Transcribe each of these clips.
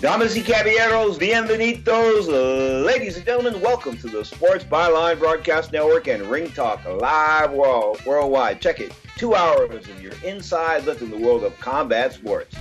Damas y caballeros, bienvenidos, uh, ladies and gentlemen. Welcome to the Sports Byline Broadcast Network and Ring Talk live world, worldwide. Check it. Two hours of your inside look in the world of combat sports.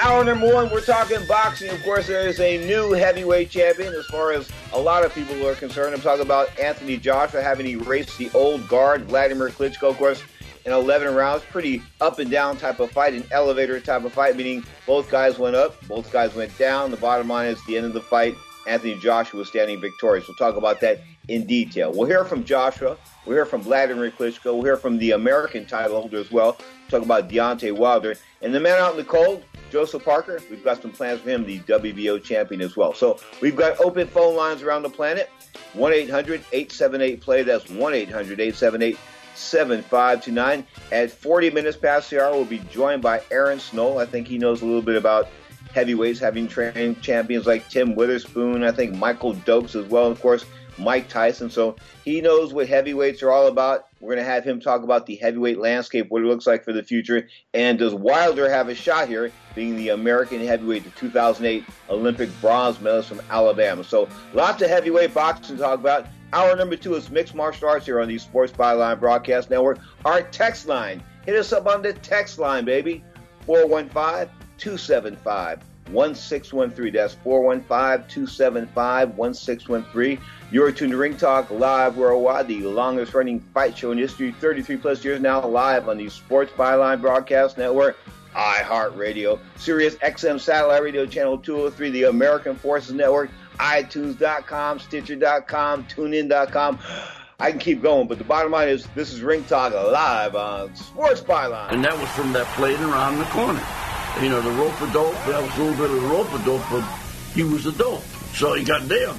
Hour number one, we're talking boxing. Of course, there is a new heavyweight champion as far as a lot of people are concerned. I'm talking about Anthony Joshua having erased the old guard, Vladimir Klitschko, of course in 11 rounds. Pretty up and down type of fight, an elevator type of fight, meaning both guys went up, both guys went down. The bottom line is, the end of the fight, Anthony Joshua standing victorious. We'll talk about that in detail. We'll hear from Joshua. We'll hear from Vladimir Klitschko. We'll hear from the American title holder as well. We'll talk about Deontay Wilder. And the man out in the cold, Joseph Parker, we've got some plans for him, the WBO champion as well. So we've got open phone lines around the planet. 1 800 878 play. That's 1 800 878 7529. At 40 minutes past the hour, we'll be joined by Aaron Snowell. I think he knows a little bit about heavyweights, having trained champions like Tim Witherspoon, I think Michael Dokes as well, of course, Mike Tyson. So he knows what heavyweights are all about. We're going to have him talk about the heavyweight landscape, what it looks like for the future, and does Wilder have a shot here, being the American heavyweight, the 2008 Olympic bronze medalist from Alabama. So lots of heavyweight boxing to talk about. Hour number two is mixed martial arts here on the Sports Byline Broadcast Network. Our text line. Hit us up on the text line, baby. 415 275 1613. That's 415 275 1613. You're tuned to Ring Talk live worldwide, the longest running fight show in history, 33 plus years now, live on the Sports Byline Broadcast Network, iHeartRadio, Sirius XM Satellite Radio Channel 203, the American Forces Network, iTunes.com, Stitcher.com, TuneIn.com. I can keep going, but the bottom line is this is Ring Talk live on Sports Byline. And that was from that plate around the corner. You know, the rope a dope, that was a little bit of rope a dope, but he was a dope. So he got down.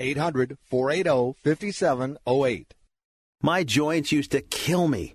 800 480 5708. My joints used to kill me.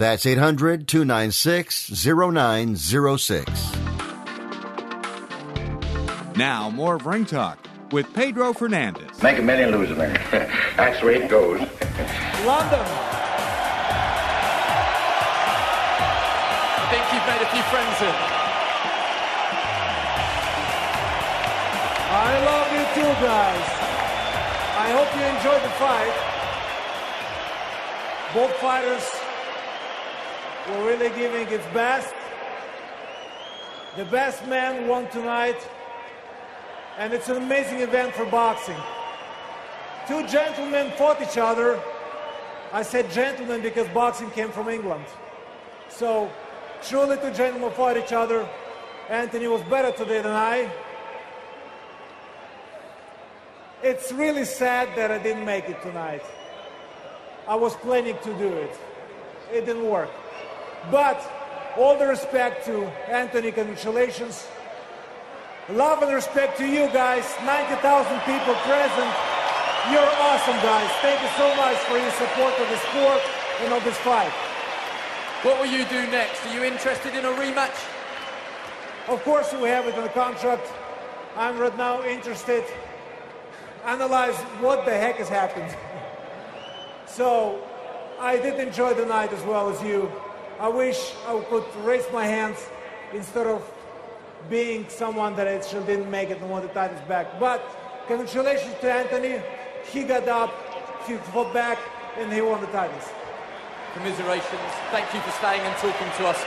That's 800 296 0906. Now, more of Ring Talk with Pedro Fernandez. Make a million, lose a million. That's the way it goes. London. I think you've made a few friends here. I love you too, guys. I hope you enjoyed the fight. Both fighters were really giving its best. The best man won tonight and it's an amazing event for boxing. Two gentlemen fought each other. I said gentlemen because boxing came from England. So, truly, two gentlemen fought each other. Anthony was better today than I. It's really sad that I didn't make it tonight. I was planning to do it. It didn't work. But all the respect to Anthony, congratulations. Love and respect to you guys. 90,000 people present. You're awesome, guys. Thank you so much for your support of the sport and of this fight. What will you do next? Are you interested in a rematch? Of course, we have it in the contract. I'm right now interested. Analyze what the heck has happened. so, I did enjoy the night as well as you. I wish I could raise my hands instead of being someone that actually didn't make it and won the titles back. But congratulations to Anthony. He got up, he fought back, and he won the titles. Commiserations. Thank you for staying and talking to us.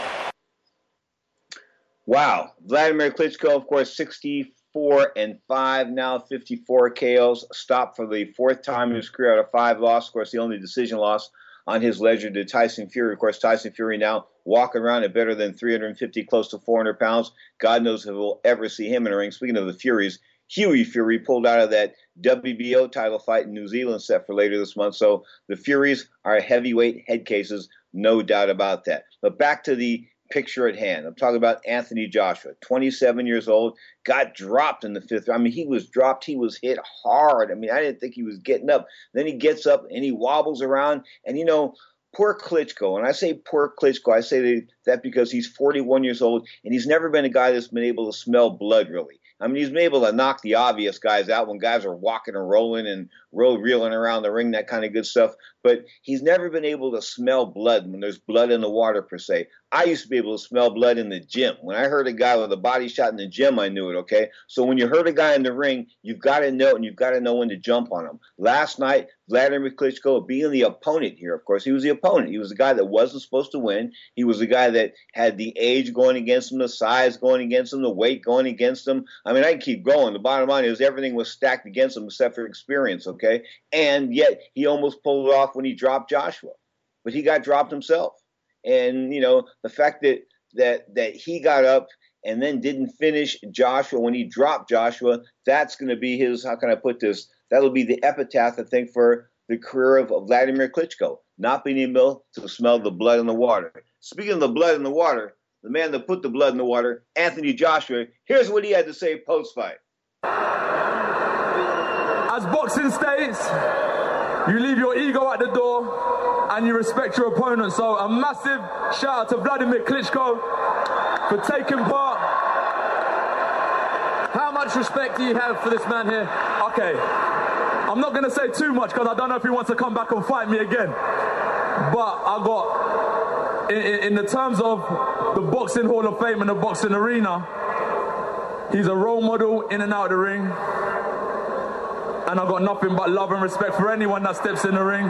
Wow. Vladimir Klitschko, of course, 64 and 5, now 54 KOs. Stopped for the fourth time in his career out of five loss. Of course, the only decision loss on his ledger to Tyson Fury. Of course, Tyson Fury now walking around at better than 350, close to 400 pounds. God knows if we'll ever see him in a ring. Speaking of the Furies, Hughie Fury pulled out of that WBO title fight in New Zealand set for later this month. So the Furies are heavyweight head cases, no doubt about that. But back to the picture at hand. I'm talking about Anthony Joshua, 27 years old, got dropped in the fifth. I mean, he was dropped. He was hit hard. I mean, I didn't think he was getting up. Then he gets up and he wobbles around. And, you know, poor Klitschko, and I say poor Klitschko, I say that because he's 41 years old and he's never been a guy that's been able to smell blood really. I mean, he's been able to knock the obvious guys out when guys are walking and rolling and roll reeling around the ring, that kind of good stuff. But he's never been able to smell blood when there's blood in the water per se. I used to be able to smell blood in the gym. When I heard a guy with a body shot in the gym, I knew it. Okay, so when you heard a guy in the ring, you've got to know and you've got to know when to jump on him. Last night, Vladimir Klitschko, being the opponent here, of course, he was the opponent. He was the guy that wasn't supposed to win. He was the guy that had the age going against him, the size going against him, the weight going against him. I mean, I keep going. The bottom line is everything was stacked against him except for experience. Okay, and yet he almost pulled it off when he dropped Joshua, but he got dropped himself. And you know the fact that that that he got up and then didn't finish Joshua when he dropped Joshua, that's going to be his. How can I put this? That'll be the epitaph, I think, for the career of, Vladimir Klitschko, not being able to smell the blood in the water. Speaking of the blood in the water, the man that put the blood in the water, Anthony Joshua. Here's what he had to say post fight. As boxing states, you leave your ego at the door and you respect your opponent. So a massive shout out to Vladimir Klitschko for taking part. How much respect do you have for this man here? Okay, I'm not going to say too much because I don't know if he wants to come back and fight me again. But I got, in, in, in the terms of the Boxing Hall of Fame and the boxing arena, he's a role model in and out of the ring. and I've got nothing but love and respect for anyone that steps in the ring,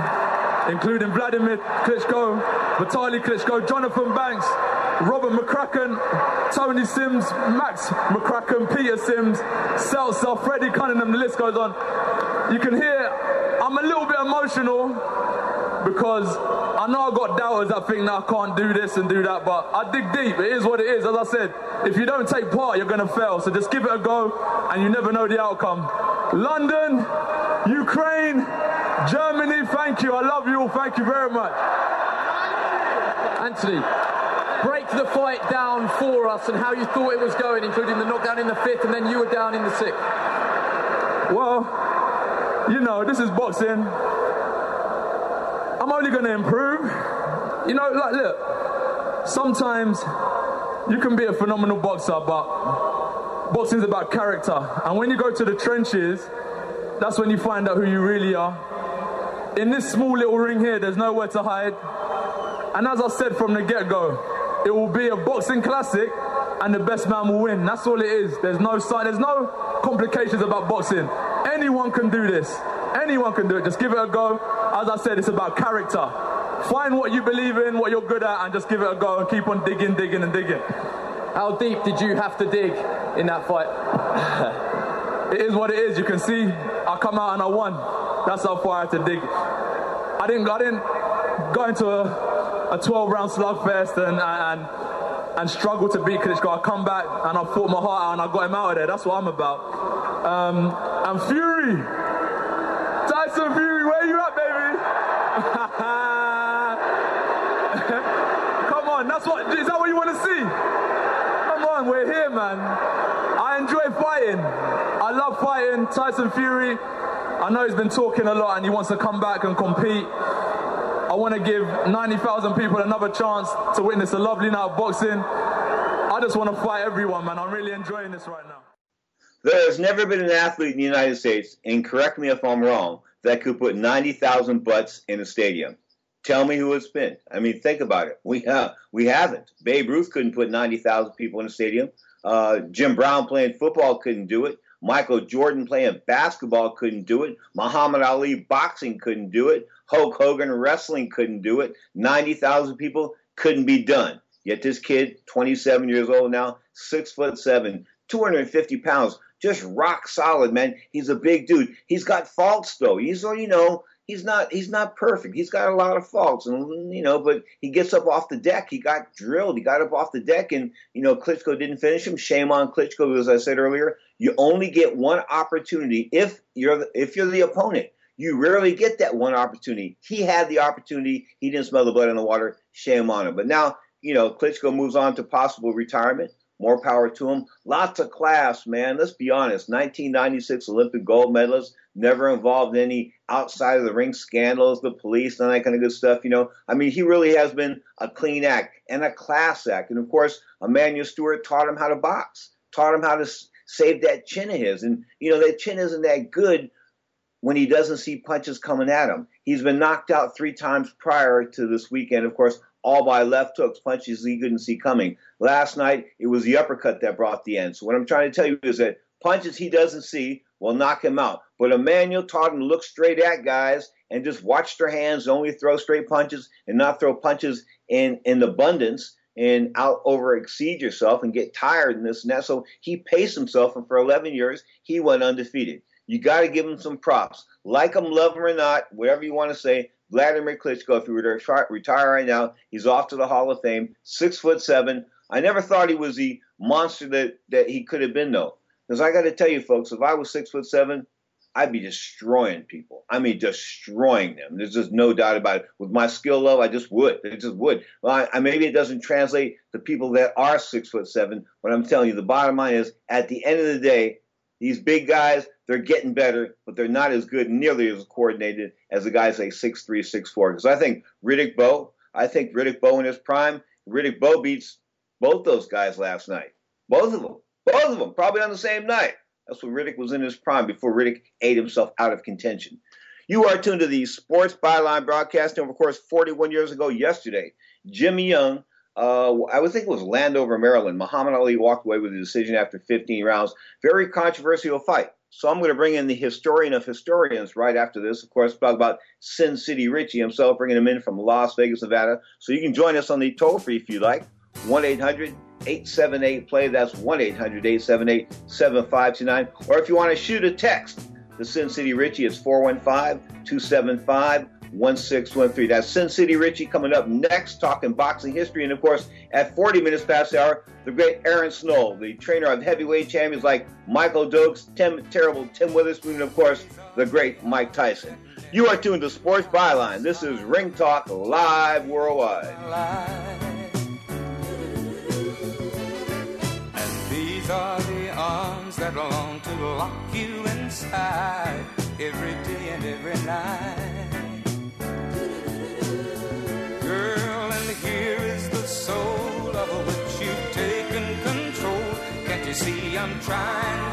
including Vladimir Klitschko, Vitaly Klitschko, Jonathan Banks, Robert McCracken, Tony Sims, Max McCracken, Peter Sims, Seltzer, Freddie Cunningham, the list goes on. You can hear I'm a little bit emotional because I know I've got doubters that think that I can't do this and do that, but I dig deep. It is what it is. As I said, if you don't take part, you're going to fail. So just give it a go, and you never know the outcome. London, Ukraine, Germany, thank you. I love you all. Thank you very much. Anthony, break the fight down for us and how you thought it was going, including the knockdown in the fifth, and then you were down in the sixth. Well, you know, this is boxing. I'm only going to improve. You know, like, look, sometimes you can be a phenomenal boxer, but boxing's about character. And when you go to the trenches, that's when you find out who you really are. In this small little ring here, there's nowhere to hide. And as I said from the get go, it will be a boxing classic and the best man will win. That's all it is. There's no sign, there's no complications about boxing. Anyone can do this. Anyone can do it. Just give it a go. As I said, it's about character. Find what you believe in, what you're good at, and just give it a go and keep on digging, digging, and digging. How deep did you have to dig in that fight? it is what it is. You can see I come out and I won. That's how far I had to dig. I didn't, I didn't go into a, a 12 round slugfest and, and, and struggle to beat Klitschko. I come back and I fought my heart out and I got him out of there. That's what I'm about. Um, and Fury, Tyson Fury, where you at, baby? Come on, that's what is that what you want to see? Come on, we're here, man. I enjoy fighting. I love fighting. Tyson Fury. I know he's been talking a lot and he wants to come back and compete. I want to give 90,000 people another chance to witness a lovely night of boxing. I just want to fight everyone, man. I'm really enjoying this right now. There has never been an athlete in the United States, and correct me if I'm wrong, that could put 90,000 butts in a stadium. Tell me who it's been. I mean, think about it. We have we haven't. Babe Ruth couldn't put ninety thousand people in a stadium. Uh, Jim Brown playing football couldn't do it. Michael Jordan playing basketball couldn't do it. Muhammad Ali boxing couldn't do it. Hulk Hogan wrestling couldn't do it. Ninety thousand people couldn't be done. Yet this kid, 27 years old now, six foot seven, 250 pounds, just rock solid, man. He's a big dude. He's got faults though. He's you know he's not he's not perfect. He's got a lot of faults, and you know, but he gets up off the deck. He got drilled. He got up off the deck, and you know, Klitschko didn't finish him. Shame on Klitschko, as I said earlier. You only get one opportunity if you're the, if you're the opponent. You rarely get that one opportunity. He had the opportunity. He didn't smell the blood in the water. Shame on him. But now, you know, Klitschko moves on to possible retirement. More power to him. Lots of class, man. Let's be honest. 1996 Olympic gold medalist never involved in any outside of the ring scandals, the police, and that kind of good stuff. You know, I mean, he really has been a clean act and a class act. And of course, Emanuel Steward taught him how to box, taught him how to save that chin of his. And, you know, that chin isn't that good when he doesn't see punches coming at him. He's been knocked out three times prior to this weekend, of course, all by left hooks, punches he couldn't see coming. Last night, it was the uppercut that brought the end. So what I'm trying to tell you is that punches he doesn't see will knock him out. But Emanuel taught him to look straight at guys and just watch their hands, only throw straight punches and not throw punches in, in abundance and out over exceed yourself and get tired and this and that. So he paced himself, and for 11 years, he went undefeated. You got to give him some props. Like him, love him or not, whatever you want to say, Vladimir Klitschko, if he were to retire right now, he's off to the Hall of Fame, six foot seven. I never thought he was the monster that, that he could have been, though. Because I got to tell you, folks, if I was six foot seven, I'd be destroying people. I mean, destroying them. There's just no doubt about it. With my skill level, I just would. It just would. Well, I, I, maybe it doesn't translate to people that are six foot seven, but I'm telling you, the bottom line is, at the end of the day, these big guys, they're getting better, but they're not as good, nearly as coordinated as the guys like six three, six four. Because I think Riddick Bowe, I think Riddick Bowe in his prime, Riddick Bowe beats both those guys last night. Both of them. Both of them, probably on the same night. That's when Riddick was in his prime before Riddick ate himself out of contention. You are tuned to the Sports Byline broadcasting, of course, 41 years ago yesterday. Jimmy Young, uh, I would think it was Landover, Maryland. Muhammad Ali walked away with a decision after 15 rounds. Very controversial fight. So I'm going to bring in the historian of historians right after this. Of course, talk about Sin City Richie himself, bringing him in from Las Vegas, Nevada. So you can join us on the toll free if you like. 1 800 878 play. That's 1 800 878 7529. Or if you want to shoot a text, the Sin City Richie is 415 275 1613. That's Sin City Richie coming up next, talking boxing history. And of course, at 40 minutes past the hour, the great Aaron Snowell, the trainer of heavyweight champions like Michael Dokes, Tim Terrible, Tim Witherspoon, and of course, the great Mike Tyson. You are tuned to Sports Byline. This is Ring Talk live worldwide. And these are the arms that long to lock you inside every day and every night. Girl, and here is the soul of which you've taken control. Can't you see I'm trying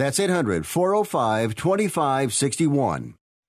That's 800 405 2561.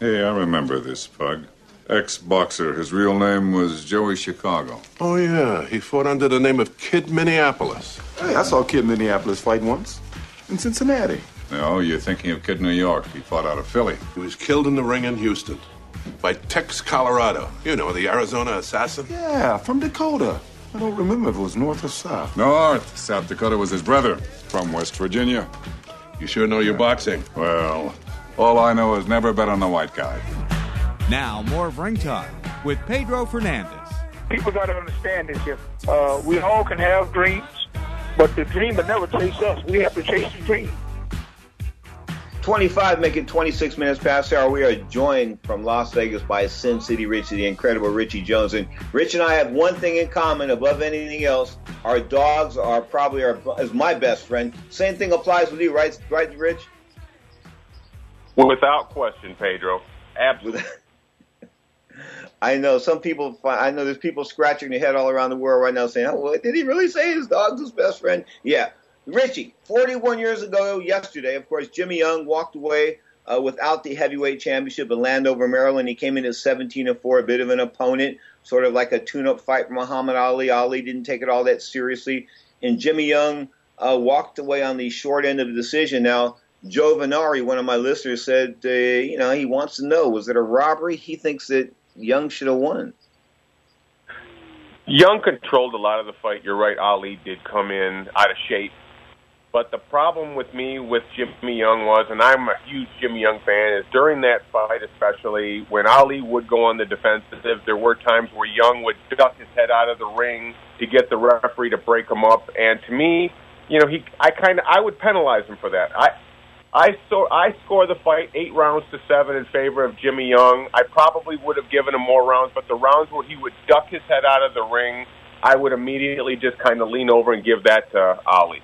Hey, I remember this pug. Ex boxer. His real name was Joey Chicago. Oh, yeah. He fought under the name of Kid Minneapolis. Hey, I saw Kid Minneapolis fight once in Cincinnati. No, you're thinking of Kid New York. He fought out of Philly. He was killed in the ring in Houston by Tex Colorado. You know, the Arizona assassin. Yeah, from Dakota. I don't remember if it was North or South. North. South Dakota was his brother from West Virginia. You sure know your boxing. Well, all I know is never bet on the white guy. Now, more of Ring Talk with Pedro Fernandez. People got to understand this here. Uh, we all can have dreams, but the dream will never chase us. We have to chase the dream. 625, making 26 minutes past the hour. We are joined from Las Vegas by Sin City Richie, the incredible Richie Jones. And Rich and I have one thing in common above anything else. Our dogs are probably our, is my best friend. Same thing applies with you, right, right Rich? Without question, Pedro. Absolutely. I know some people. Find, I know there's people scratching their head all around the world right now, saying, "Oh, what, did he really say his dog's his best friend?" Yeah, Richie. 41 years ago yesterday, of course, Jimmy Young walked away uh, without the heavyweight championship in Landover, Maryland. He came in at 17 and four, a bit of an opponent, sort of like a tune-up fight for Muhammad Ali. Ali didn't take it all that seriously, and Jimmy Young uh, walked away on the short end of the decision. Now. Joe Venari, one of my listeners, said, uh, you know, he wants to know, was it a robbery? He thinks that Young should have won. Young controlled a lot of the fight. You're right. Ali did come in out of shape. But the problem with me with Jimmy Young was, and I'm a huge Jimmy Young fan, is during that fight, especially when Ali would go on the defensive, there were times where Young would duck his head out of the ring to get the referee to break him up. And to me, you know, he, I kind of, I would penalize him for that. I, I saw I score the fight eight rounds to seven in favor of Jimmy Young. I probably would have given him more rounds, but the rounds where he would duck his head out of the ring, I would immediately just kind of lean over and give that to Ali.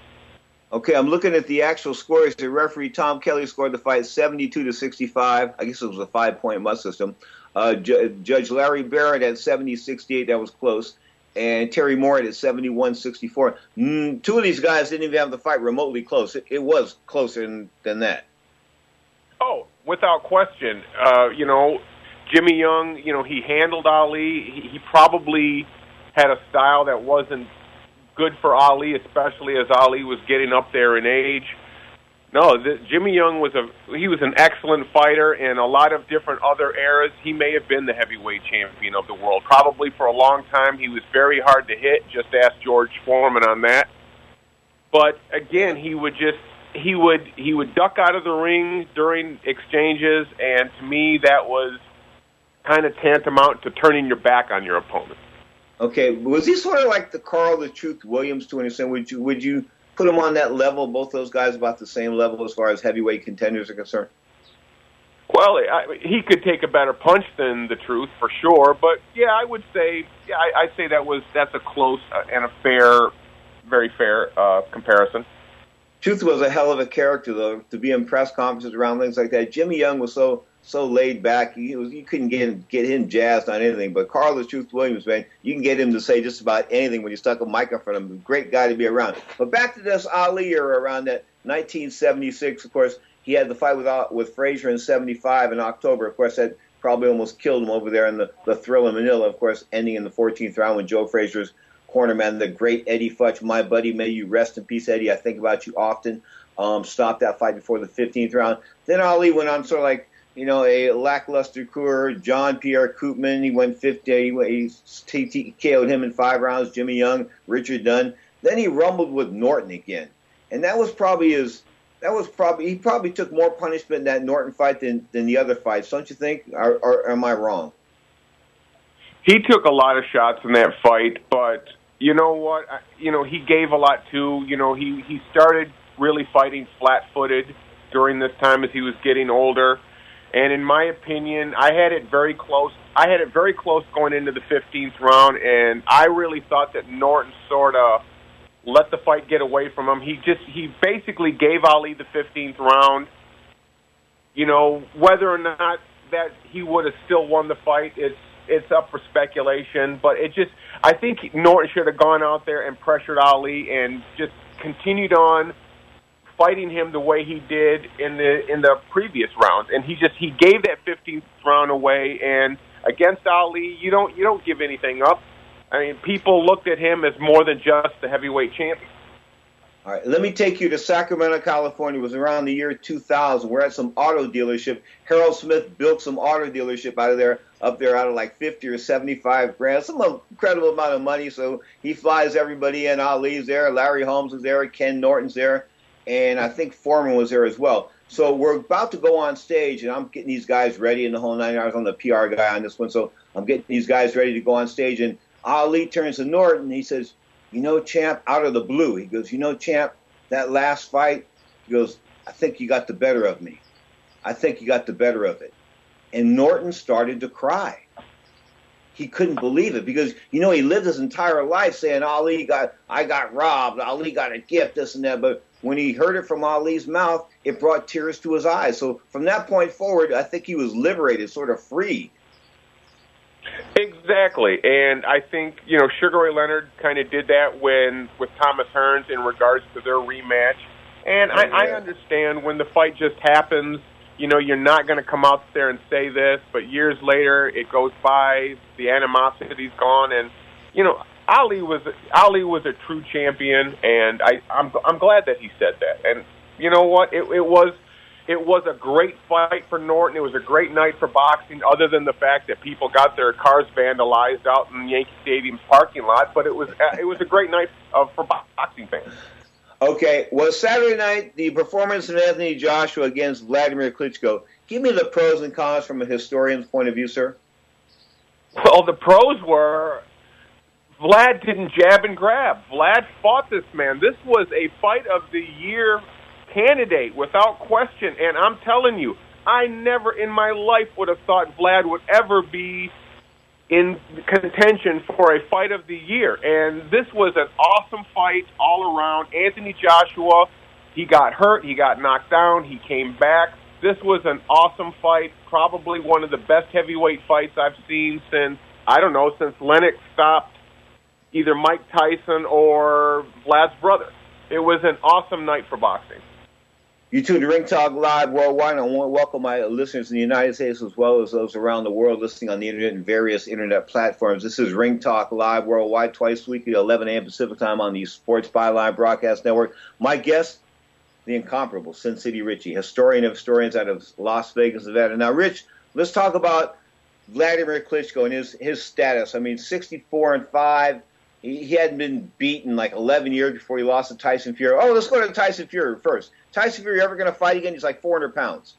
Okay, I'm looking at the actual scores. The referee Tom Kelly scored the fight 72 to 65. I guess it was a five-point must system. Uh, Ju- Judge Larry Barrett at 70-68. That was close. And Terry Moore at 71-64. Mm, two of these guys didn't even have the fight remotely close. It, it was closer than, than that. Oh, without question. Uh, you know, Jimmy Young, you know, he handled Ali. He, he probably had a style that wasn't good for Ali, especially as Ali was getting up there in age. No, the, Jimmy Young was a he was an excellent fighter in a lot of different other eras. He may have been the heavyweight champion of the world. Probably for a long time, he was very hard to hit. Just ask George Foreman on that. But again, he would just he would he would duck out of the ring during exchanges, and to me, that was kind of tantamount to turning your back on your opponent. Okay, was he sort of like the Carl the Truth Williams to an extent? Would you would you put him on that level? Both those guys about the same level as far as heavyweight contenders are concerned. Well, I, he could take a better punch than the Truth for sure, but yeah, I would say yeah, I, I'd say that was that's a close uh, and a fair, very fair uh, comparison. Truth was a hell of a character though to be in press conferences around things like that. Jimmy Young was so so laid back. He was, you couldn't get get him jazzed on anything. But Carlos Truth Williams, man, you can get him to say just about anything when you stuck a mic in front of him. Great guy to be around. But back to this Ali era around that 1976. Of course, he had the fight with uh, with Frazier in '75 in October. Of course, that probably almost killed him over there in the the Thrilla in Manila. Of course, ending in the 14th round with Joe Frazier's cornerman, the great Eddie Futch, my buddy. May you rest in peace, Eddie. I think about you often. Um, stopped that fight before the 15th round. Then Ali went on sort of like you know, a lackluster career. John Pierre Coopman, he went 50, he, he, he KO'd him in five rounds. Jimmy Young, Richard Dunn. Then he rumbled with Norton again. And that was probably his, that was probably, he probably took more punishment in that Norton fight than, than the other fights, don't you think? Or, or am I wrong? He took a lot of shots in that fight, but you know what? You know, he gave a lot too. You know, he, he started really fighting flat footed during this time as he was getting older and in my opinion, I had it very close. I had it very close going into the 15th round, and I really thought that Norton sort of let the fight get away from him. He just he basically gave Ali the 15th round. You know whether or not that he would have still won the fight, it's it's up for speculation. But it just I think Norton should have gone out there and pressured Ali and just continued on fighting him the way he did in the in the previous rounds, and he just he gave that 15th round away. And against Ali, you don't you don't give anything up. I mean, people looked at him as more than just the heavyweight champion. All right, let me take you to Sacramento, California. It was around the year 2000. We're at some auto dealership. Harold Smith built some auto dealership out of there, up there out of like 50 or 75 grand, some incredible amount of money. So he flies everybody in. Ali's there, Larry Holmes is there, Ken Norton's there and I think Foreman was there as well. So we're about to go on stage, and I'm getting these guys ready in the whole nine yards. I'm the PR guy on this one, so I'm getting these guys ready to go on stage. And Ali turns to Norton. and He says, "You know, champ, out of the blue." He goes, "You know, champ, that last fight." He goes, "I think you got the better of me." I think you got the better of it. And Norton started to cry. He couldn't believe it because you know he lived his entire life saying Ali got I got robbed, Ali got a gift, this and that. But when he heard it from Ali's mouth, it brought tears to his eyes. So from that point forward, I think he was liberated, sort of free. Exactly, and I think you know Sugar Ray Leonard kind of did that when with Thomas Hearns in regards to their rematch. And I, I understand when the fight just happens, you know, you're not going to come out there and say this, but years later it goes by, the animosity's gone, and you know, Ali was Ali was a true champion, and I I'm I'm glad that he said that. And you know what, it, it was it was a great fight for Norton. It was a great night for boxing, other than the fact that people got their cars vandalized out in Yankee Stadium's parking lot. But it was uh, it was a great night uh, for boxing fans. Okay, well, Saturday night, the performance of Anthony Joshua against Vladimir Klitschko. Give me the pros and cons from a historian's point of view, sir. Well, the pros were Vlad didn't jab and grab. Vlad fought this man. This was a fight of the year candidate without question. And I'm telling you, I never in my life would have thought Vlad would ever be in contention for a fight of the year. And this was an awesome fight all around. Anthony Joshua, he got hurt, he got knocked down, he came back. This was an awesome fight, probably one of the best heavyweight fights I've seen since, I don't know, since Lennox stopped either Mike Tyson or Vlad's brother. It was an awesome night for boxing. You tune to Ring Talk Live worldwide. I want to welcome my listeners in the United States as well as those around the world listening on the internet and various internet platforms. This is Ring Talk Live worldwide, twice weekly, 11 a.m. Pacific time on the Sports Byline Broadcast Network. My guest, the incomparable Sin City Richie, historian of historians out of Las Vegas, Nevada. Now, Rich, let's talk about Vladimir Klitschko and his his status. I mean, 64 and five. He, he hadn't been beaten like 11 years before he lost to Tyson Fury. Oh, let's go to Tyson Fury first. Tyson Fury ever going to fight again? He's like 400 pounds.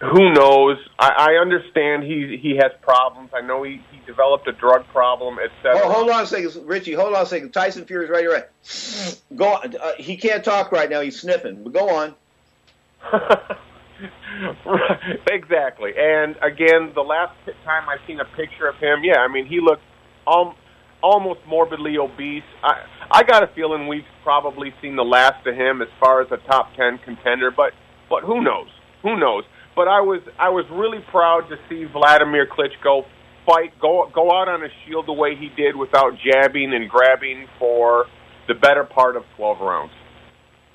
Who knows? I, I understand he he has problems. I know he, he developed a drug problem, etc. Oh, hold on a second, Richie. Hold on a second. Tyson Fury's right here. Go on. Uh, he can't talk right now. He's sniffing. But go on. exactly. And again, the last time I seen a picture of him, yeah, I mean he looked um, almost morbidly obese. I I got a feeling we've probably seen the last of him as far as a top ten contender, but but who knows? Who knows? But I was I was really proud to see Vladimir Klitschko fight go go out on a shield the way he did without jabbing and grabbing for the better part of twelve rounds.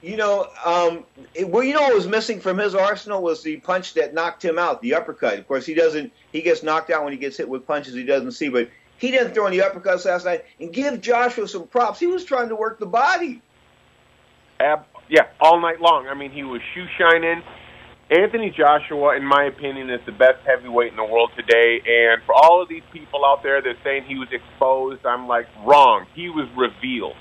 You know, um, it, well, you know what was missing from his arsenal was the punch that knocked him out, the uppercut. Of course, he doesn't. He gets knocked out when he gets hit with punches he doesn't see, but he didn't throw any uppercuts last night. And give Joshua some props. He was trying to work the body. Ab- yeah, all night long. I mean, he was shoe shining. Anthony Joshua, in my opinion, is the best heavyweight in the world today. And for all of these people out there that are saying he was exposed, I'm like, wrong. He was revealed.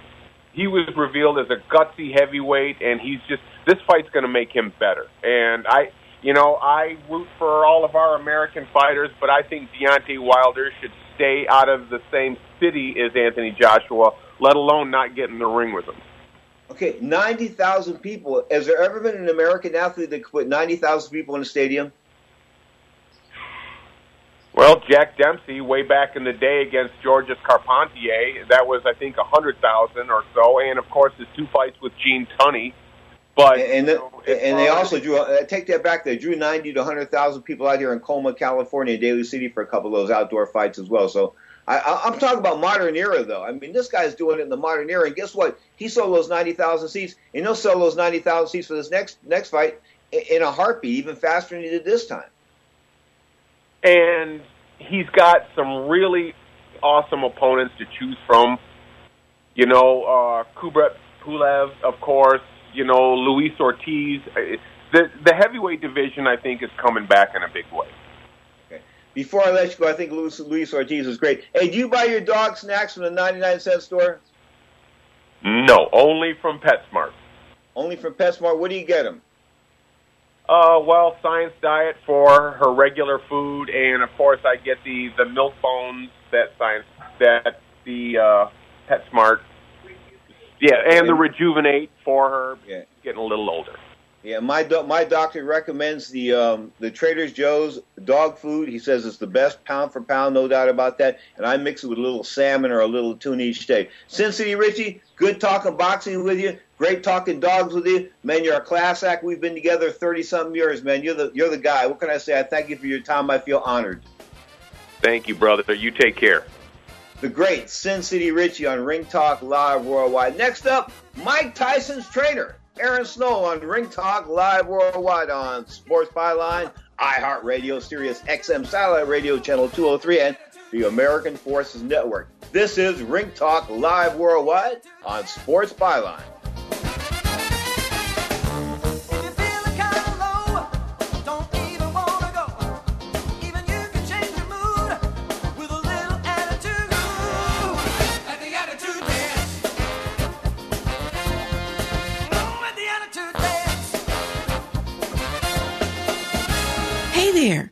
He was revealed as a gutsy heavyweight, and he's just this fight's going to make him better. And I, you know, I root for all of our American fighters, but I think Deontay Wilder should stay out of the same city as Anthony Joshua, let alone not get in the ring with him. Okay, 90,000 people. Has there ever been an American athlete that could put 90,000 people in a stadium? Well, Jack Dempsey, way back in the day against Georges Carpentier, that was, I think, a 100,000 or so. And, of course, his two fights with Gene Tunney. But and the, and they also drew. Uh, take that back. They drew ninety to hundred thousand people out here in Colma, California, Daly City for a couple of those outdoor fights as well. So I, I'm talking about modern era, though. I mean, this guy's doing it in the modern era, and guess what? He sold those ninety thousand seats, and he'll sell those ninety thousand seats for this next next fight in, in a heartbeat, even faster than he did this time. And he's got some really awesome opponents to choose from. You know, uh, Kubrat Pulev, of course you know, Luis Ortiz. The the heavyweight division, I think, is coming back in a big way. Okay. Before I let you go, I think Luis, Luis Ortiz is great. Hey, do you buy your dog snacks from the 99 cent store? No, only from PetSmart. Only from PetSmart. What do you get them? Uh, well, Science Diet for her regular food, and of course, I get the the milk bones that Science that the uh, PetSmart yeah, and the rejuvenate for her. Yeah. getting a little older. Yeah, my do- my doctor recommends the um, the Trader Joe's dog food. He says it's the best pound for pound, no doubt about that. And I mix it with a little salmon or a little tuna each day. Sin City Richie, good talking boxing with you. Great talking dogs with you, man. You're a class act. We've been together thirty something years, man. You're the you're the guy. What can I say? I thank you for your time. I feel honored. Thank you, brother. You take care. The great Sin City Richie on Ring Talk Live Worldwide. Next up, Mike Tyson's trainer. Aaron Snowell on Ring Talk Live Worldwide on Sports Byline, iHeartRadio, Sirius XM Satellite Radio Channel 203, and the American Forces Network. This is Ring Talk Live Worldwide on Sports Byline.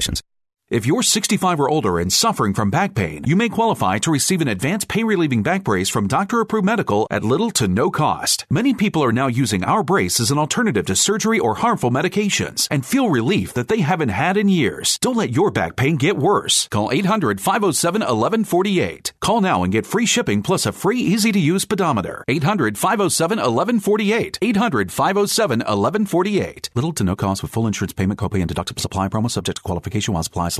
conditions. If you're 65 or older and suffering from back pain, you may qualify to receive an advanced pain relieving back brace from Doctor Approved Medical at little to no cost. Many people are now using our brace as an alternative to surgery or harmful medications and feel relief that they haven't had in years. Don't let your back pain get worse. Call 800 507 1148. Call now and get free shipping plus a free easy to use pedometer. 800 507 1148. 800 507 1148. Little to no cost with full insurance payment, copay, and deductible supply promo subject to qualification while supplies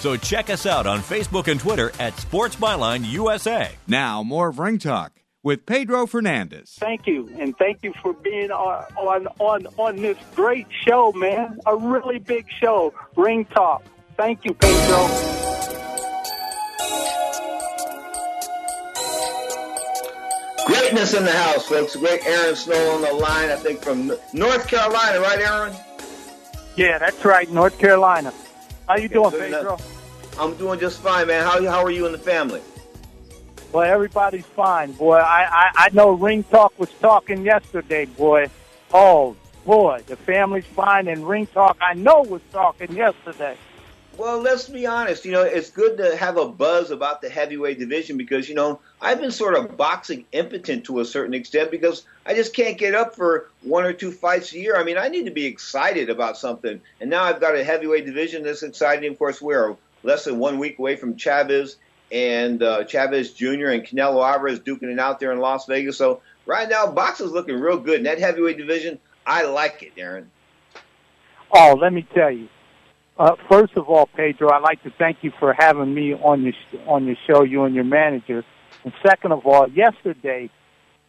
So check us out on Facebook and Twitter at Sports Byline USA. Now, more of Ring Talk with Pedro Fernandez. Thank you, and thank you for being on on on, on this great show, man. A really big show, Ring Talk. Thank you, Pedro. Greatness in the house, folks. Great Aaron Snowell on the line, I think from North Carolina, right, Aaron? Yeah, that's right, North Carolina. How you doing, Pedro? I'm doing just fine, man. How how are you and the family? Well, everybody's fine, boy. I, I I know Ring Talk was talking yesterday, boy. Oh boy, the family's fine, and Ring Talk I know was talking yesterday. Well, let's be honest. You know, it's good to have a buzz about the heavyweight division because you know I've been sort of boxing impotent to a certain extent because I just can't get up for one or two fights a year. I mean, I need to be excited about something, and now I've got a heavyweight division that's exciting. Of course, we're less than one week away from Chavez and uh, Chavez Jr. and Canelo Alvarez duking it out there in Las Vegas. So right now, boxing's looking real good in that heavyweight division. I like it, Aaron. Oh, let me tell you. Uh, first of all, Pedro, I'd like to thank you for having me on your sh- on your show, you and your manager. And second of all, yesterday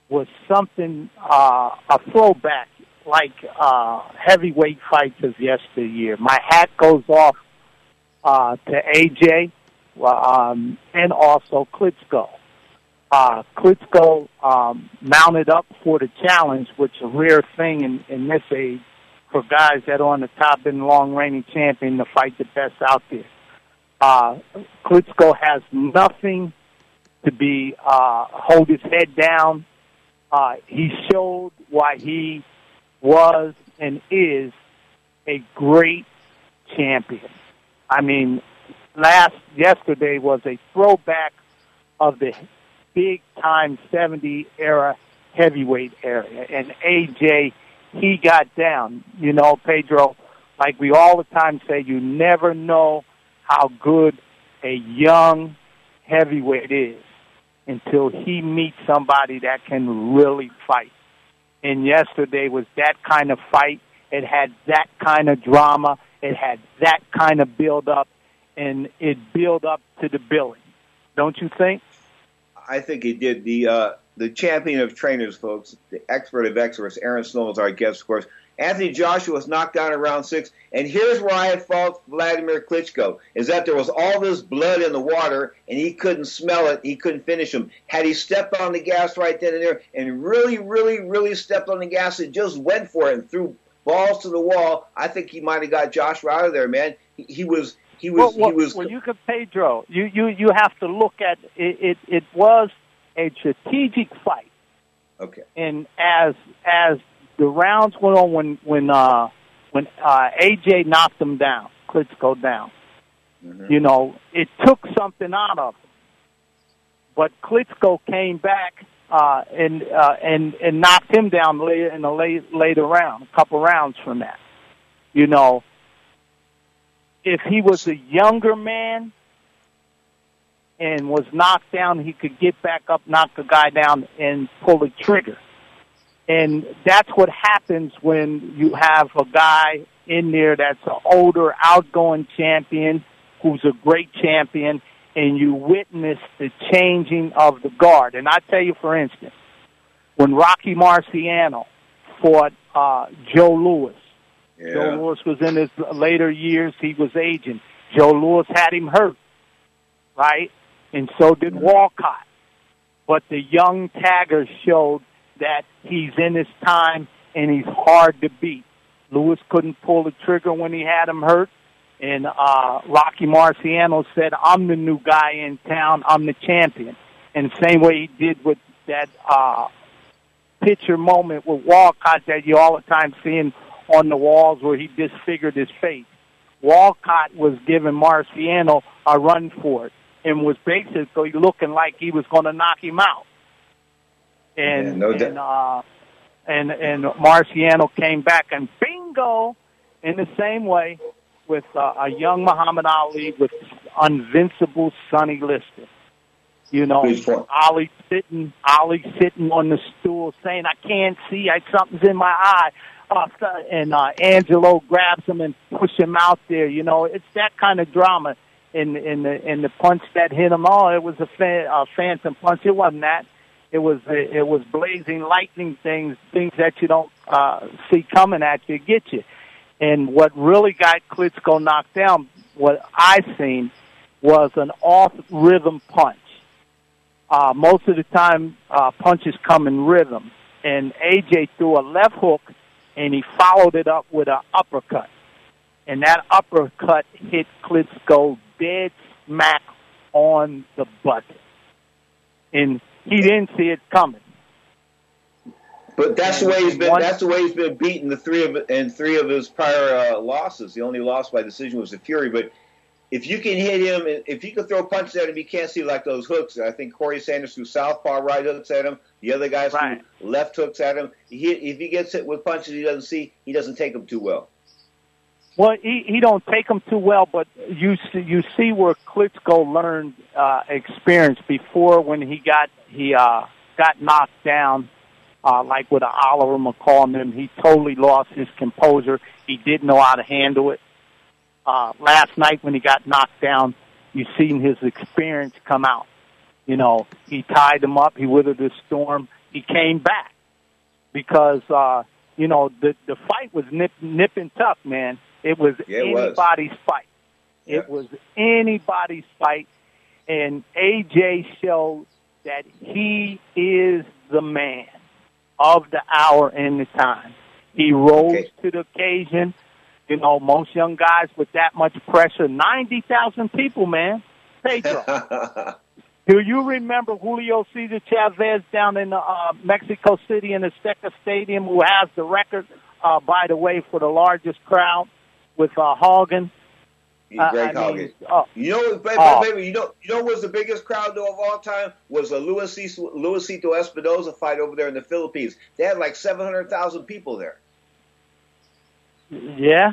was something uh, a throwback, like uh, heavyweight fights of yesteryear. My hat goes off uh, to AJ um, and also Klitschko. Uh, Klitschko um, mounted up for the challenge, which is a rare thing in, in this age for guys that are on the top and long reigning champion to fight the best out there. Uh, Klitschko has nothing to be uh, hold his head down. Uh, he showed why he was and is a great champion. I mean, last yesterday was a throwback of the big time 70 era heavyweight area, and AJ he got down. You know, Pedro, like we all the time say, you never know how good a young heavyweight is until he meets somebody that can really fight. And yesterday was that kind of fight. It had that kind of drama. It had that kind of build up, and it built up to the billing. Don't you think? I think he did. The uh, the champion of trainers, folks, the expert of experts, Aaron Snowell is our guest, of course. Anthony Joshua was knocked down in round six, and here's where I had fault Vladimir Klitschko is that there was all this blood in the water, and he couldn't smell it. He couldn't finish him. Had he stepped on the gas right then and there, and really, really, really stepped on the gas and just went for it and threw balls to the wall, I think he might have got Joshua out of there, man. He, he was. He was. well, he was. Well, you could Pedro. You you you have to look at it. It, it was a strategic fight. Okay. And as as the rounds went on, when when uh, when uh, AJ knocked him down, Klitschko down, Mm-hmm. you know, it took something out of him. But Klitschko came back uh, and uh, and and knocked him down later in a late, later round, a couple rounds from that. You know, if he was a younger man and was knocked down, he could get back up, knock the guy down, and pull the trigger. And that's what happens when you have a guy in there that's an older, outgoing champion who's a great champion, and you witness the changing of the guard. And I tell you, for instance, when Rocky Marciano fought uh, Joe Louis, Joe Louis was in his later years. He was aging. Joe Louis had him hurt, right? And so did Walcott. But the young Tagger showed that he's in his time and he's hard to beat. Louis couldn't pull the trigger when he had him hurt. And uh, Rocky Marciano said, I'm the new guy in town. I'm the champion. And the same way he did with that uh, picture moment with Walcott that you all the time seeing on the walls where he disfigured his face. Walcott was giving Marciano a run for it and was basically looking like he was going to knock him out. And Yeah, no doubt. and uh, and and Marciano came back and bingo in the same way with uh, a young Muhammad Ali with invincible Sonny Liston. You know, Ali sitting, Ali sitting on the stool saying, "I can't see. I something's in my eye." Uh, and uh, Angelo grabs him and push him out there. You know, it's that kind of drama. In in the in the punch that hit him, oh, it was a, fa- a phantom punch. It wasn't that. It was it was blazing lightning things, things that you don't uh, see coming at you, get you. And what really got Klitschko knocked down, what I seen, was an off rhythm punch. Uh, most of the time, uh, punches come in rhythm. And AJ threw a left hook, and he followed it up with an uppercut. And that uppercut hit Klitschko dead smack on the button. And he didn't see it coming. But that's the way he's been. That's the way he's been beaten. The three of in three of his prior uh, losses. The only loss by decision was the Fury. But if you can hit him, if you can throw punches at him, you can't see like those hooks. I think Corrie Sanders threw southpaw right hooks at him. The other guys threw left hooks at him. He, if he gets hit with punches he doesn't see, he doesn't take them too well. Well, he he don't take them too well, but you see, you see where Klitschko learned uh, experience before when he got he uh, got knocked down, uh, like with Oliver McCall and. He totally lost his composure. He didn't know how to handle it. Uh, last night when he got knocked down, you seen his experience come out. You know, he tied him up. He withered the storm. He came back because uh, you know the the fight was nip nip and tough, man. It was Yeah, it was. anybody's fight. It was anybody's fight, and AJ showed that he is the man of the hour and the time. He rose to the occasion. You know, most young guys with that much pressure, ninety thousand people, man. Pedro. Do you remember Julio Cesar Chavez down in uh, Mexico City in the Azteca Stadium, who has the record, uh, by the way, for the largest crowd with uh, Haugen? Uh, Greg I mean, Haugen. oh, You know, baby, Oh. baby, you know, you know, what was the biggest crowd though of all time was a Luisito, Luisito Espinosa fight over there in the Philippines. They had like seven hundred thousand people there. yeah.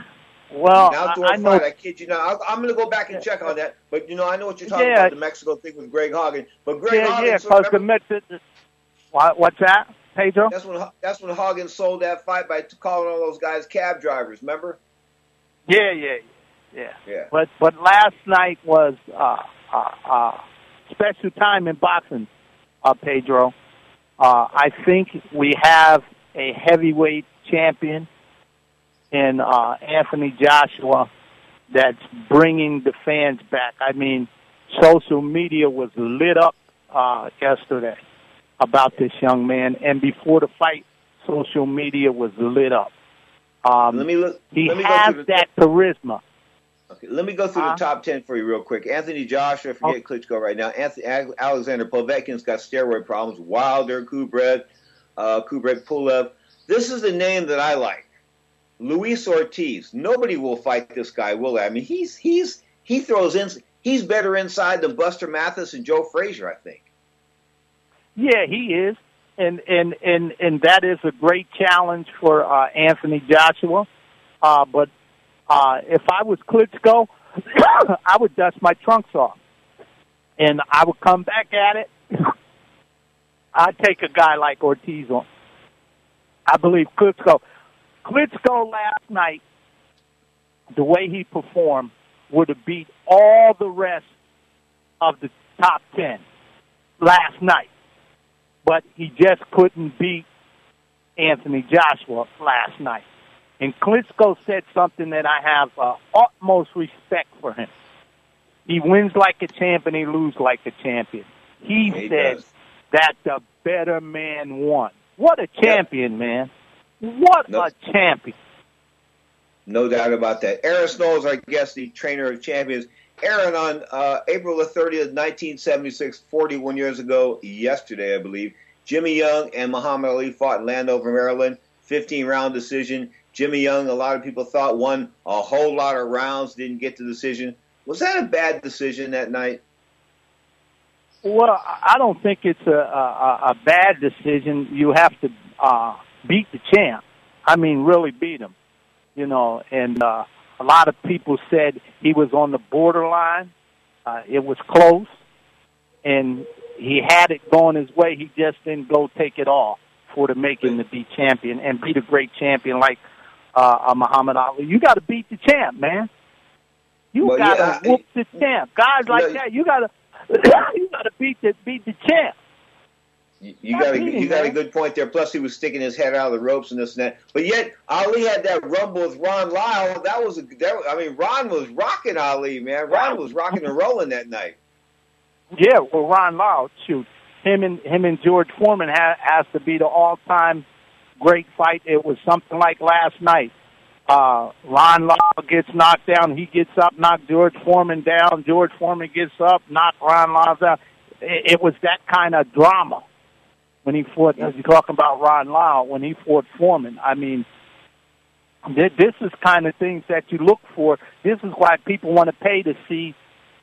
Well, I, I know. fight. I kid you not. I'll, I'm going to go back and check on that. But you know, I know what you're talking Yeah. about the Mexico thing with Greg Haugen. But Greg yeah, Haugen, yeah, so the remember- What, what's that, Pedro? that's when that's when Haugen sold that fight by calling all those guys cab drivers. Remember? Yeah, yeah, yeah. Yeah. But but last night was uh, uh, uh, special time in boxing, uh, Pedro. Uh, I think we have a heavyweight champion in uh, Anthony Joshua that's bringing the fans back. I mean, social media was lit up uh, yesterday about this young man, and before the fight, social media was lit up. Um, let me look. he let me go has through the- that charisma. Okay, let me go through Huh? the top ten for you real quick. Anthony Joshua, forget Klitschko right now. Anthony Alexander Povetkin's got steroid problems. Wilder, Kubrat, uh, Kubrat Pulev. This is the name that I like. Luis Ortiz. Nobody will fight this guy, will they? I mean, he's he's he throws in. He's better inside than Buster Mathis and Joe Frazier, I think. Yeah, he is, and and and and that is a great challenge for uh, Anthony Joshua. Uh, but uh, if I was Klitschko, I would dust my trunks off, and I would come back at it. I'd take a guy like Ortiz on. I believe Klitschko. Klitschko last night, the way he performed, would have beat all the rest of the top ten last night but he just couldn't beat Anthony Joshua last night. And Klitschko said something that I have uh, utmost respect for him. He wins like a champion, he loses like a champion. He He said does. that the better man won. What a champion, man. What No. a champion. No doubt about that. Aaron Snowell is our guest, the trainer of champions. Aaron, on uh, April the 30th, 1976, 41 years ago, yesterday, I believe, Jimmy Young and Muhammad Ali fought in Landover, Maryland. 15 round decision. Jimmy Young, a lot of people thought, won a whole lot of rounds, didn't get the decision. Was that a bad decision that night? Well, I don't think it's a, a, a bad decision. You have to uh, beat the champ. I mean, really beat him. You know, and uh, a lot of people said he was on the borderline. Uh, it was close, and he had it going his way. He just didn't go take it all for to make him to be champion and beat a great champion like uh, uh, Muhammad Ali. You got to beat the champ, man. You Well, got to yeah, whoop the champ. Guys like Yeah. that, you got to you got to beat the beat the champ. You, you got a you got a good point there. Plus, he was sticking his head out of the ropes and this and that. But yet, Ali had that rumble with Ron Lyle. That was a. That, I mean, Ron was rocking Ali, man. Ron was rocking and rolling that night. Yeah, well, Ron Lyle, shoot, him and him and George Foreman ha- has to be the all-time great fight. It was something like last night. Uh, Ron Lyle gets knocked down. He gets up, knock George Foreman down. George Foreman gets up, knock Ron Lyle down. It, it was that kind of drama when he fought. As you're talking about Ron Lyle when he fought Foreman. I mean, this is kind of things that you look for. This is why people want to pay to see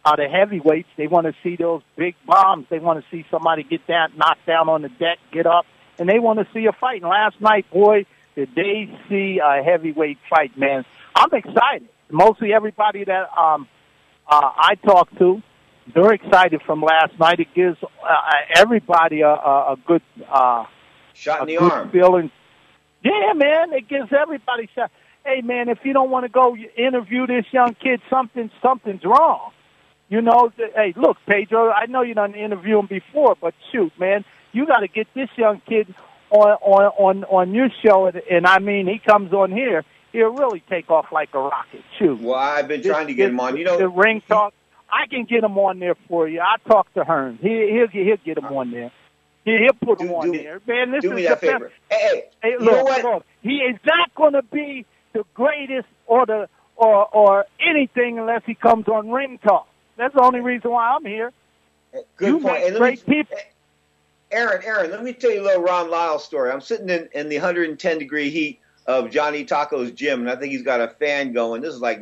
uh, the heavyweights. They want to see those big bombs. They want to see somebody get down, knocked down on the deck, get up, and they want to see a fight. And last night, boy, did they see a heavyweight fight, man? I'm excited. Mostly everybody that um, uh, I talked to, they're excited from last night. It gives uh, everybody a, a, a good uh, shot in the arm. feeling. Yeah, man, it gives everybody a shot. Hey, man, if you don't want to go interview this young kid, something something's wrong. You know, hey, look, Pedro, I know you done interview him before, but shoot, man, you got to get this young kid on on on on your show, and, and I mean, he comes on here, he'll really take off like a rocket. Shoot. Well, I've been This- trying to get this- him on. You know, the ring talk. I can get him on there for you. I talk to Hearn. He he'll get he'll get him on there. He, he'll put him on there, man. This do is me that favor. Hey, Hey, you look, look, he is not going to be the greatest or the or or anything unless he comes on Ring Talk. That's the only reason why I'm here. Good you point. make great me- people. Aaron, Aaron, let me tell you a little Ron Lyle story. I'm sitting in, in the 110 degree heat of Johnny Tocco's gym, and I think he's got a fan going. This is like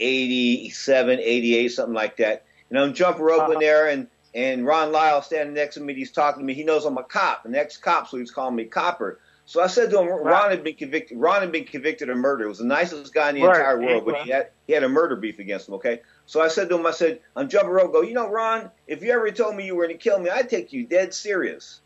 1987, 88, something like that. And I'm jumping rope Uh-huh. in there, and, and Ron Lyle standing next to me. He's talking to me. He knows I'm a cop, an ex cop, so he's calling me Copper. So I said to him, Ron had been convicted. Ron had been convicted of murder. He was the nicest guy in the Right. entire world, but he had he had a murder beef against him. Okay, so I said to him, I said, I'm jumping rope. Go, you know, Ron, if you ever told me you were going to kill me, I'd take you dead serious.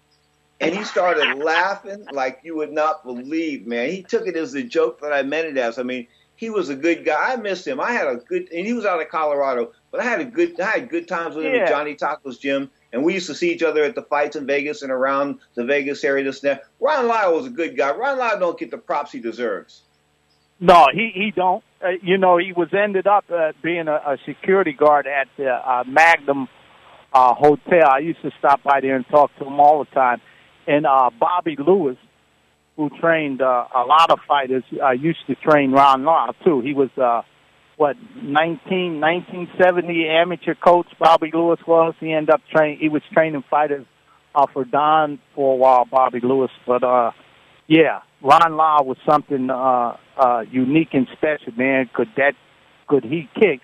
And he started laughing like you would not believe, man. He took it as a joke that I meant it as. I mean, he was a good guy. I missed him. I had a good, and he was out of Colorado, but I had a good, I had good times with him Yeah. at Johnny Tocco's gym, and we used to see each other at the fights in Vegas and around the Vegas area. This and that. Ron Lyle was a good guy. Ron Lyle don't get the props he deserves. No, he he don't. Uh, you know, he was ended up uh, being a, a security guard at the uh, Magnum uh, Hotel. I used to stop by there and talk to him all the time. And uh, Bobby Lewis, who trained uh, a lot of fighters, uh, used to train Ron Lyle too. He was uh, what 19, 1970 amateur coach. Bobby Lewis was. He ended up train. He was training fighters uh, for Don for a while. Bobby Lewis, but uh, yeah, Ron Lyle was something uh, uh, unique and special, man. Could that could he kick?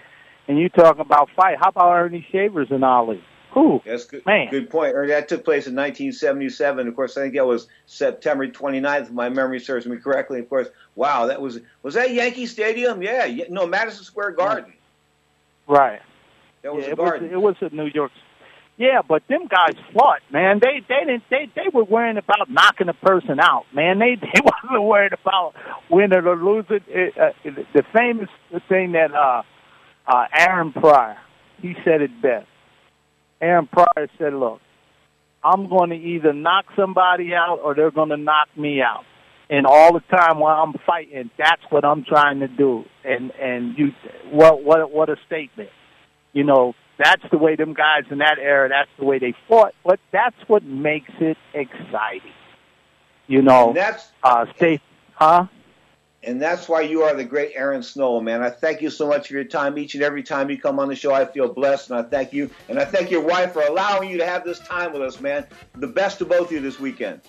And you talking about fight? How about Earnie Shavers and Ali? Who? That's good. Man. Good point. Or That took place in 1977. Of course, I think that was September 29th, if my memory serves me correctly. Of course, wow, that was was that Yankee Stadium? Yeah, yeah no, Madison Square Garden. Right. That was yeah, a it was garden. it was a New York. Yeah, but them guys fought, man. They they didn't they they were worrying about knocking a person out, man. They they wasn't worried about winning or losing. It, uh, the famous thing that uh, uh, Aaron Pryor he said it best. Aaron Pryor said, "Look, I'm going to either knock somebody out or they're going to knock me out." And all the time while I'm fighting, that's what I'm trying to do. And and you, what what what a statement you know, that's the way them guys in that era, that's the way they fought. But that's what makes it exciting. You know, And that's uh, stay, huh? And that's why you are the great Aaron Snowell, man. I thank you so much for your time. Each and every time you come on the show, I feel blessed, and I thank you. And I thank your wife for allowing you to have this time with us, man. The best to both of you this weekend.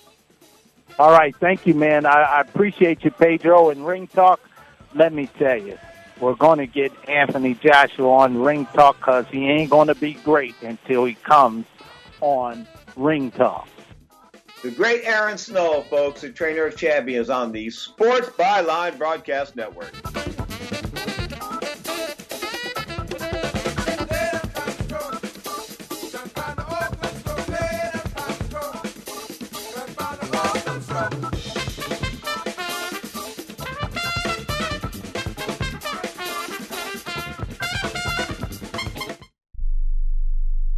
All right, thank you, man. I, I appreciate you, Pedro. And Ring Talk, let me tell you, we're going to get Anthony Joshua on Ring Talk because he ain't going to be great until he comes on Ring Talk. The great Aaron Snowell, folks, the trainer of champions on the Sports Byline Broadcast Network.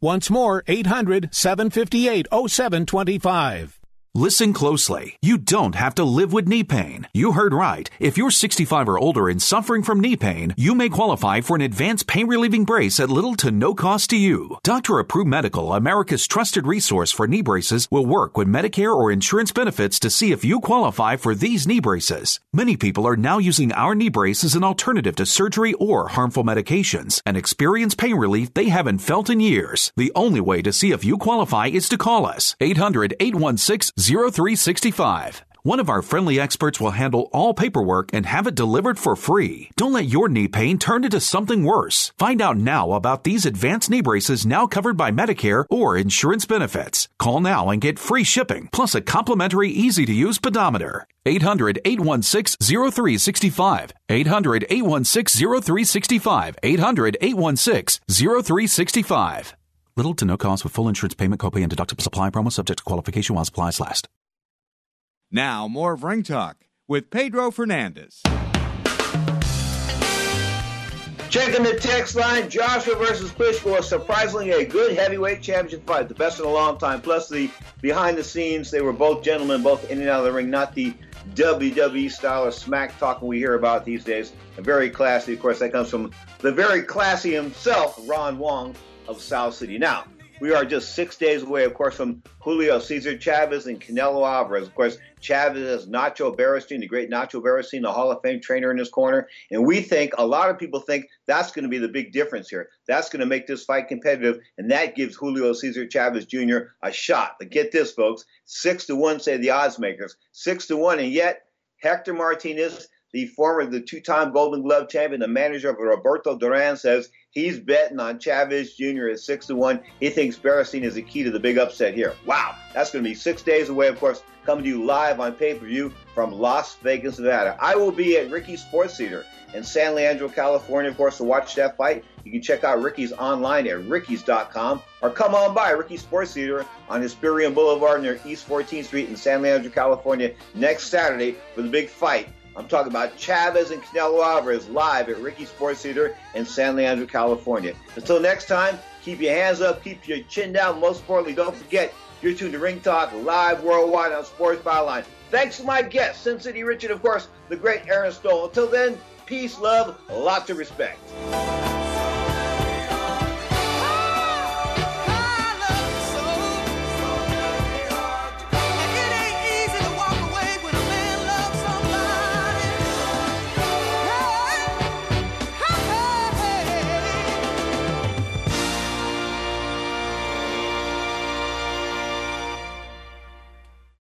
Once more, 800 758 0725. Listen closely. You don't have to live with knee pain. You heard right. If you're 65 or older and suffering from knee pain, you may qualify for an advanced pain relieving brace at little to no cost to you. Doctor Approved Medical, America's trusted resource for knee braces, will work with Medicare or insurance benefits to see if you qualify for these knee braces. Many people are now using our knee brace as an alternative to surgery or harmful medications and experience pain relief they haven't felt in years. The only way to see if you qualify is to call us 800 816 0365. One of our friendly experts will handle all paperwork and have it delivered for free. Don't let your knee pain turn into something worse. Find out now about these advanced knee braces now covered by Medicare or insurance benefits. Call now and get free shipping plus a complimentary easy to use pedometer. 800 816 0365. 800 816 0365. 800 816 0365. Little to no cost with full insurance payment, copay, and deductible supply promo subject to qualification while supplies last. Now, more of Ring Talk with Pedro Fernandez. Checking the text line, Joshua versus Klitschko was surprisingly a good heavyweight championship fight, the best in a long time. Plus, the behind the scenes, they were both gentlemen, both in and out of the ring, not the WWE style of smack talking we hear about these days. And very classy, of course, that comes from the very classy himself, Ron Wong of South City. Now, we are just six days away, of course, from Julio Cesar Chavez and Canelo Alvarez. Of course, Chavez has Nacho Beristain, the great Nacho Beristain, the Hall of Fame trainer in his corner. And we think, a lot of people think that's going to be the big difference here. That's going to make this fight competitive, and that gives Julio Cesar Chavez Jr. a shot. But get this, folks six to one, say the odds makers. Six to one, and yet Hector Martinez, the former, the two-time Golden Glove champion, the manager of Roberto Duran, says he's betting on Chavez Jr. at six to one. He thinks Beristain is the key to the big upset here. Wow, that's going to be six days away. Of course, coming to you live on pay-per-view from Las Vegas, Nevada. I will be at Ricky's Sports Theater in San Leandro, California, of course, to watch that fight. You can check out Ricky's online at ricky's.com or come on by Ricky's Sports Theater on Hesperian Boulevard near East 14th Street in San Leandro, California next Saturday for the big fight I'm talking about Chavez and Canelo Alvarez live at Ricky Sports Theater in San Leandro, California. Until next time, keep your hands up, keep your chin down. Most importantly, don't forget, you're tuned to Ring Talk live worldwide on Sports Byline. Thanks to my guest, Sin City Richard, of course, the great Aaron Snowell. Until then, peace, love, lots of respect.